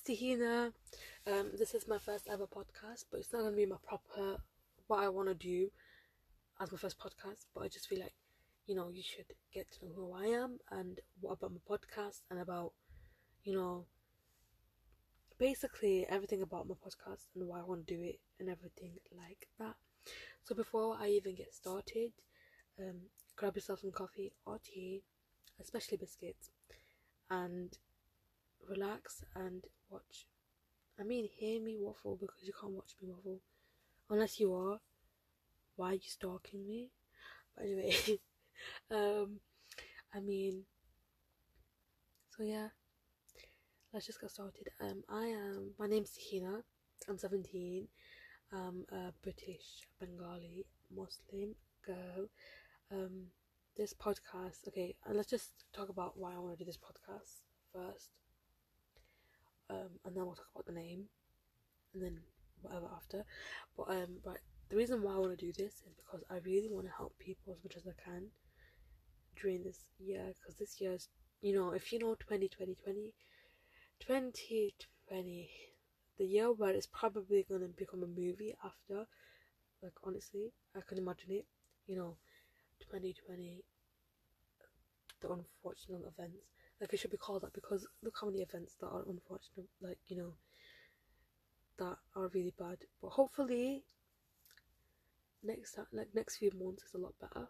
it's Tahina. Um, this is my first ever podcast, but it's not gonna be my proper what I want to do as my first podcast. But I just feel like, you know, you should get to know who I am and what about my podcast and about, you know, basically everything about my podcast and why I want to do it and everything like that. So before I even get started, um, grab yourself some coffee or tea, especially biscuits, and relax and watch. I mean, hear me waffle because you can't watch me waffle. Unless you are. Why are you stalking me? But anyway, um, I mean, so yeah, let's just get started. Um, I am, my name's Tahina. I'm 17. I'm a British Bengali Muslim girl. Um, this podcast, okay, and let's just talk about why I want to do this podcast first um, and then we'll talk about the name, and then whatever after. But um, but the reason why I want to do this is because I really want to help people as much as I can during this year, because this year's, you know, if you know 2020, 20, 2020, the year where it's probably going to become a movie after, like honestly, I can imagine it, you know, 2020, the unfortunate events like it should be called that because look how many events that are unfortunate, like you know, that are really bad. But hopefully, next time, like next few months is a lot better.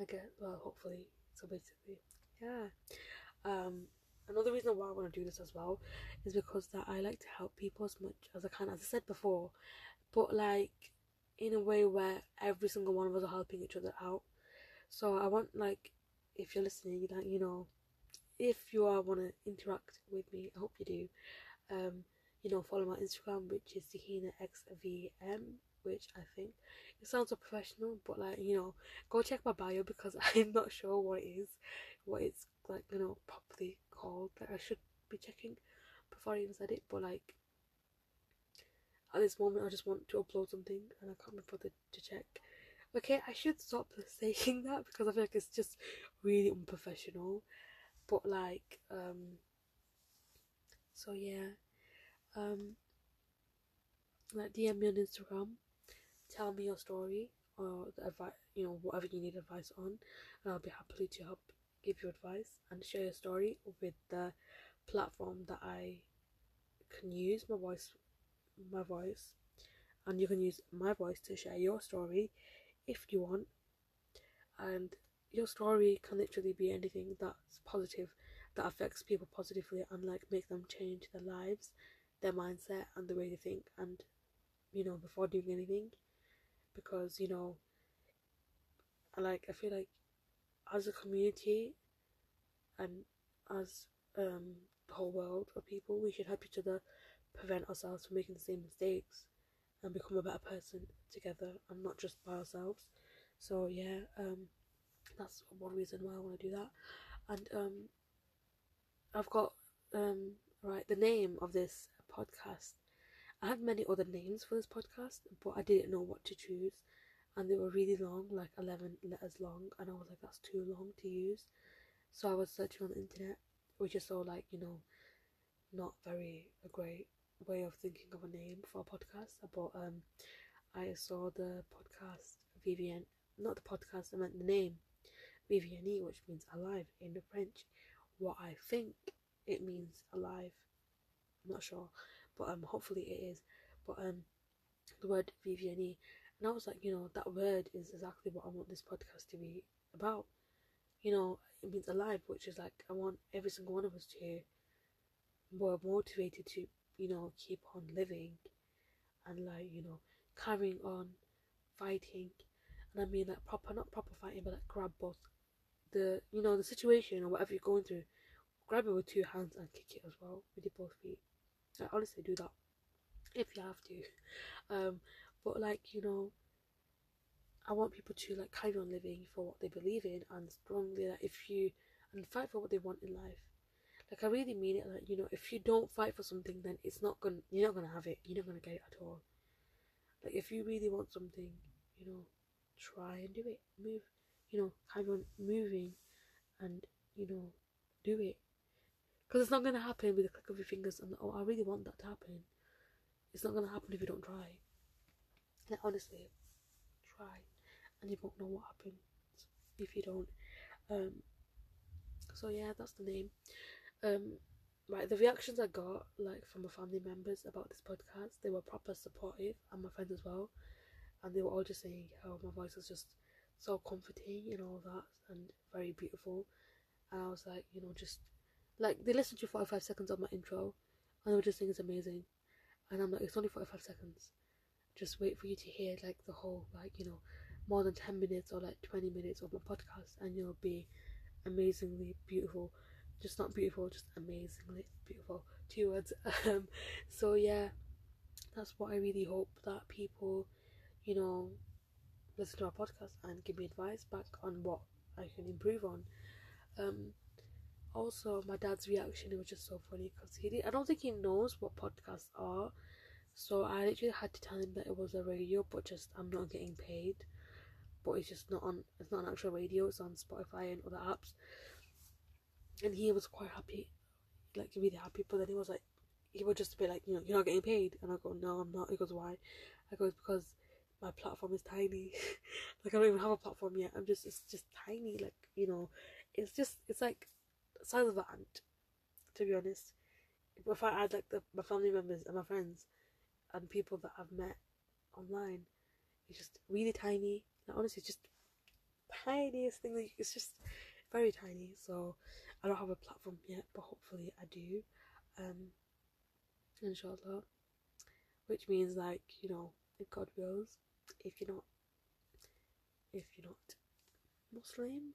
I guess. Well, hopefully. So basically, yeah. Um, another reason why I want to do this as well is because that I like to help people as much as I can, as I said before, but like in a way where every single one of us are helping each other out. So I want like if you're listening, like you know, if you are want to interact with me, I hope you do. Um, you know, follow my Instagram, which is XVM, which I think it sounds so professional, but like you know, go check my bio because I'm not sure what it is, what it's like, you know, properly called. I should be checking before I even said it, but like at this moment, I just want to upload something and I can't be bothered to check. Okay, I should stop saying that because I feel like it's just really unprofessional but like um so yeah. Um like DM me on Instagram. Tell me your story or the advice you know whatever you need advice on and I'll be happily to help give you advice and share your story with the platform that I can use my voice my voice and you can use my voice to share your story if you want. And your story can literally be anything that's positive that affects people positively and like make them change their lives their mindset and the way they think and you know before doing anything. Because you know like i feel like as a community and as um the whole world of people we should help each other prevent ourselves from making the same mistakes and become a better person together and not just by ourselves. So yeah um that's one reason why I want to do that. And um, I've got um, right the name of this podcast. I had many other names for this podcast, but I didn't know what to choose, and they were really long, like eleven letters long, and I was like, that's too long to use. So I was searching on the internet, which is so like you know, not very a great way of thinking of a name for a podcast. But um, I saw the podcast Vivian, not the podcast. I meant the name Viviani, which means alive in the French. What I think it means alive. I'm not sure, but um, hopefully it is. But um, the word Viviani, and I was like, you know, that word is exactly what I want this podcast to be about. You know, it means alive, which is like I want every single one of us to more motivated to, you know, keep on living and like, you know, carrying on fighting. And I mean like proper not proper fighting but like grab both the you know the situation or whatever you're going through, grab it with two hands and kick it as well with your both feet. I honestly do that if you have to. Um, but like you know, I want people to like carry on living for what they believe in and strongly that if you and fight for what they want in life. Like I really mean it. Like you know, if you don't fight for something, then it's not gonna. You're not gonna have it. You're not gonna get it at all. Like if you really want something, you know, try and do it. Move you know, carry on moving and, you know, do it. Because it's not going to happen with a click of your fingers and, oh, I really want that to happen. It's not going to happen if you don't try. Like, honestly, try. And you won't know what happens if you don't. Um, so, yeah, that's the name. Um, right, the reactions I got, like, from my family members about this podcast, they were proper supportive, and my friends as well. And they were all just saying how my voice was just so comforting and all that, and very beautiful. And I was like, you know, just like they listened to 45 seconds of my intro and they were just saying it's amazing. And I'm like, it's only 45 seconds. Just wait for you to hear like the whole, like, you know, more than 10 minutes or like 20 minutes of my podcast and you'll be amazingly beautiful. Just not beautiful, just amazingly beautiful. Two words. Um, so yeah, that's what I really hope that people, you know, listen to our podcast and give me advice back on what I can improve on. Um, also my dad's reaction it was just so funny because he did, I don't think he knows what podcasts are. So I literally had to tell him that it was a radio but just I'm not getting paid. But it's just not on it's not an actual radio it's on Spotify and other apps. And he was quite happy like really happy but then he was like he would just be like you know you're not getting paid. And I go no I'm not. He goes why? I go because my platform is tiny like I don't even have a platform yet I'm just it's just tiny like you know it's just it's like size of an ant, to be honest. If I add like the, my family members and my friends and people that I've met online, it's just really tiny. Like, honestly, just tiniest thing. Like, it's just very tiny. So I don't have a platform yet, but hopefully I do. Um, inshallah. Which means like you know, if God wills, if you're not, if you're not Muslim,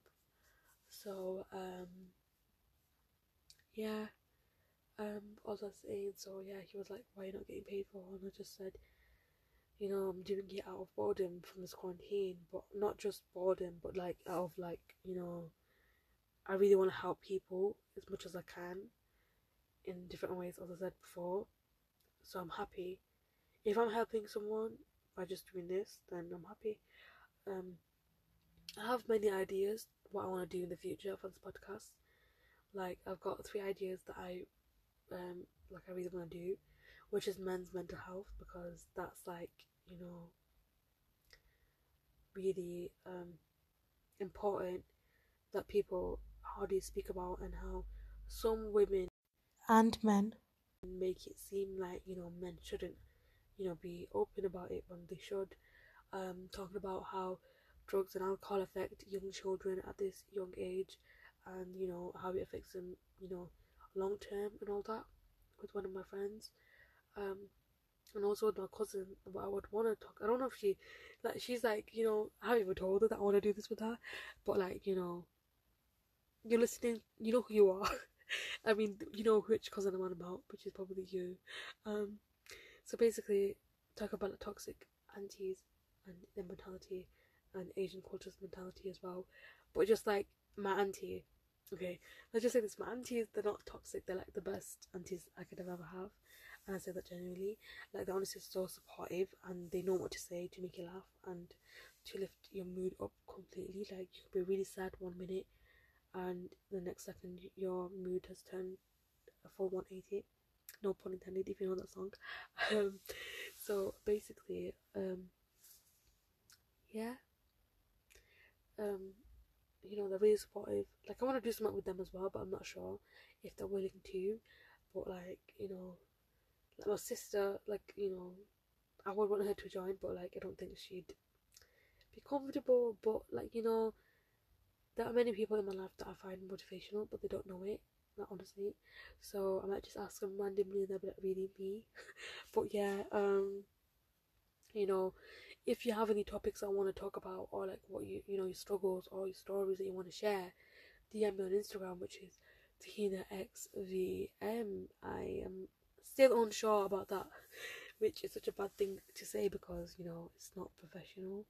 so um yeah, um, what was I saying? So yeah, he was like, why are you not getting paid for? And I just said, you know, I'm doing it out of boredom from this quarantine, but not just boredom, but like out of like, you know, I really want to help people as much as I can in different ways, as I said before. So I'm happy. If I'm helping someone by just doing this, then I'm happy. Um, I have many ideas what I want to do in the future for this podcast like I've got three ideas that I um like I really want to do, which is men's mental health because that's like you know really um important that people how do you speak about and how some women and men make it seem like you know men shouldn't you know be open about it when they should um talking about how drugs and alcohol affect young children at this young age and you know how it affects them you know long term and all that with one of my friends. Um and also with my cousin but I would want to talk I don't know if she like she's like you know I haven't even told her that I want to do this with her but like you know you're listening you know who you are. I mean you know which cousin I'm on about which is probably you. Um so basically talk about the toxic aunties and their mentality and Asian culture's mentality as well but just like my auntie okay, let's just say this my aunties, they're not toxic, they're like the best aunties I could have ever have. And I say that genuinely. Like they're honestly so supportive and they know what to say to make you laugh and to lift your mood up completely. Like you could be really sad one minute and the next second your mood has turned a full 180. No pun intended if you know that song. Um, so basically, um, yeah. Um, you know, they're really supportive. Like, I want to do something with them as well, but I'm not sure if they're willing to. But, like, you know, like my sister, like, you know, I would want her to join, but, like, I don't think she'd be comfortable. But, like, you know, there are many people in my life that I find motivational, but they don't know it. Not honestly, so I might just ask them randomly, and they'll be like, "Really me?" but yeah, um, you know, if you have any topics I want to talk about or like what you you know your struggles or your stories that you want to share, DM me on Instagram, which is Tahina XVM. I am still unsure about that, which is such a bad thing to say because you know it's not professional.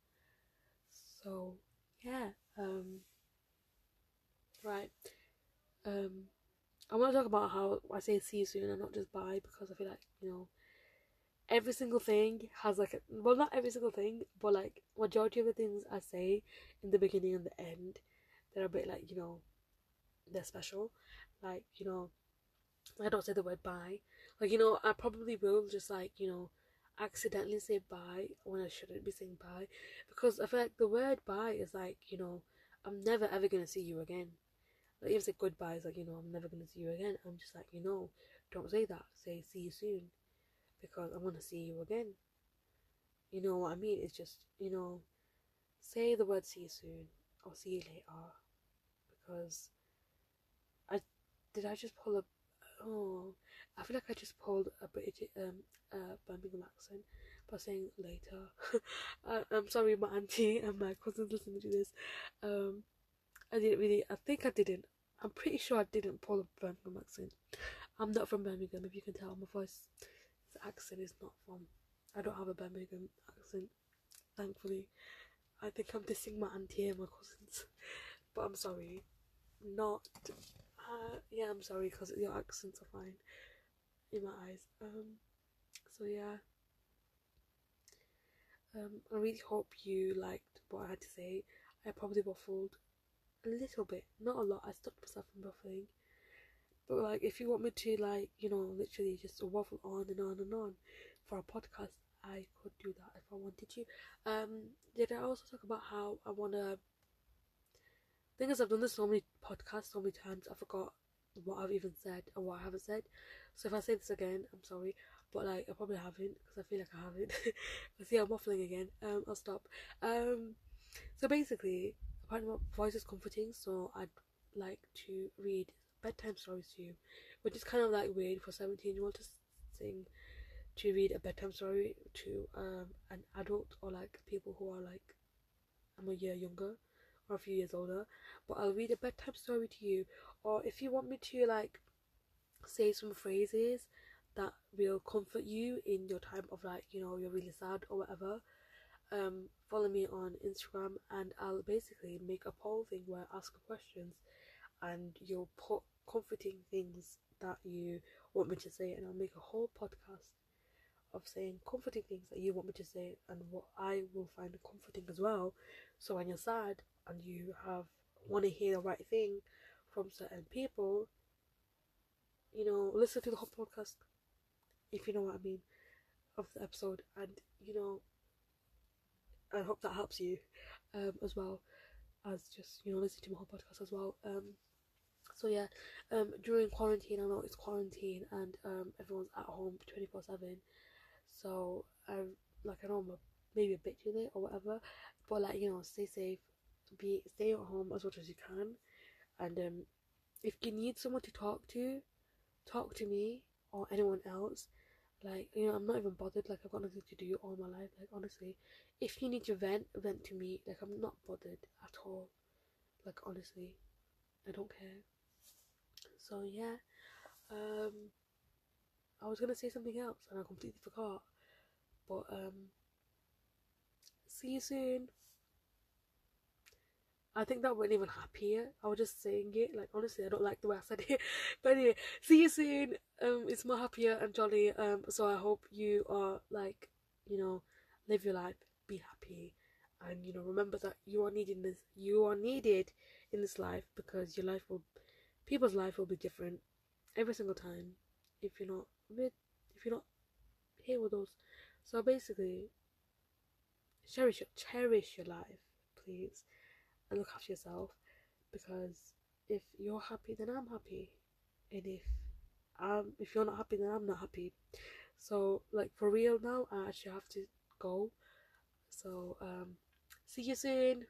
So yeah, um, right. Um, I want to talk about how I say see you soon and not just bye because I feel like you know every single thing has like a, well not every single thing but like majority of the things i say in the beginning and the end they're a bit like you know they're special like you know I don't say the word bye. Like, you know, I probably will just like, you know, accidentally say bye when I shouldn't be saying bye. Because I feel like the word bye is like, you know, I'm never ever gonna see you again. Like even say goodbye is like, you know, I'm never gonna see you again. I'm just like, you know, don't say that. Say see you soon. Because I wanna see you again. You know what I mean? It's just, you know, say the word see you soon or see you later. Because I did I just pull a oh I feel like I just pulled a British um uh Birmingham accent by saying later. I, I'm sorry, my auntie and my cousins listening to this. Um, I didn't really. I think I didn't. I'm pretty sure I didn't pull a Birmingham accent. I'm not from Birmingham. If you can tell, my voice, the accent is not from. I don't have a Birmingham accent, thankfully. I think I'm dissing my auntie and my cousins, but I'm sorry. Not. Uh, yeah, I'm sorry because your accents are fine in my eyes. Um, so yeah. Um, I really hope you liked what I had to say. I probably waffled a little bit, not a lot. I stopped myself from waffling. But like, if you want me to like, you know, literally just waffle on and on and on for a podcast, I could do that if I wanted to. Um, did I also talk about how I wanna? Thing is, I've done this so many podcasts so many times. I forgot what I've even said or what I haven't said. So if I say this again, I'm sorry but like I probably haven't because I feel like I haven't. See I'm waffling again. Um, I'll stop. Um, so basically, apparently my voice is comforting, so I'd like to read bedtime stories to you, which is kind of like weird for 17 year old to sing to read a bedtime story to um an adult or like people who are like I'm a year younger or a few years older. But I'll read a bedtime story to you, or if you want me to like say some phrases that will comfort you in your time of like you know you're really sad or whatever um follow me on instagram and i'll basically make a poll thing where i ask questions and you'll put comforting things that you want me to say and i'll make a whole podcast of saying comforting things that you want me to say and what i will find comforting as well so when you're sad and you have want to hear the right thing from certain people you know listen to the whole podcast if you know what I mean, of the episode. And, you know, I hope that helps you um, as well as just, you know, listening to my whole podcast as well. Um, so yeah, um, during quarantine, I know it's quarantine and um, everyone's at home 24 7. So, um, like, I know I'm a, maybe a bit too late or whatever, but like, you know, stay safe, be stay at home as much as you can. And um, if you need someone to talk to, talk to me or anyone else. Like, you know, I'm not even bothered. Like, I've got nothing to do all my life. Like, honestly, if you need to vent, vent to me. Like, I'm not bothered at all. Like, honestly, I don't care. So, yeah. Um, I was gonna say something else and I completely forgot. But, um, see you soon. I think that wasn't even happier. I was just saying it. Like honestly, I don't like the way I said it. But anyway, see you soon. Um, it's more happier and jolly. Um, so I hope you are like, you know, live your life, be happy, and you know, remember that you are needed in this. You are needed in this life because your life will, people's life will be different every single time. If you're not with, if you're not here with us, so basically, cherish your cherish your life, please and look after yourself because if you're happy then I'm happy. And if um if you're not happy then I'm not happy. So like for real now I actually have to go. So um see you soon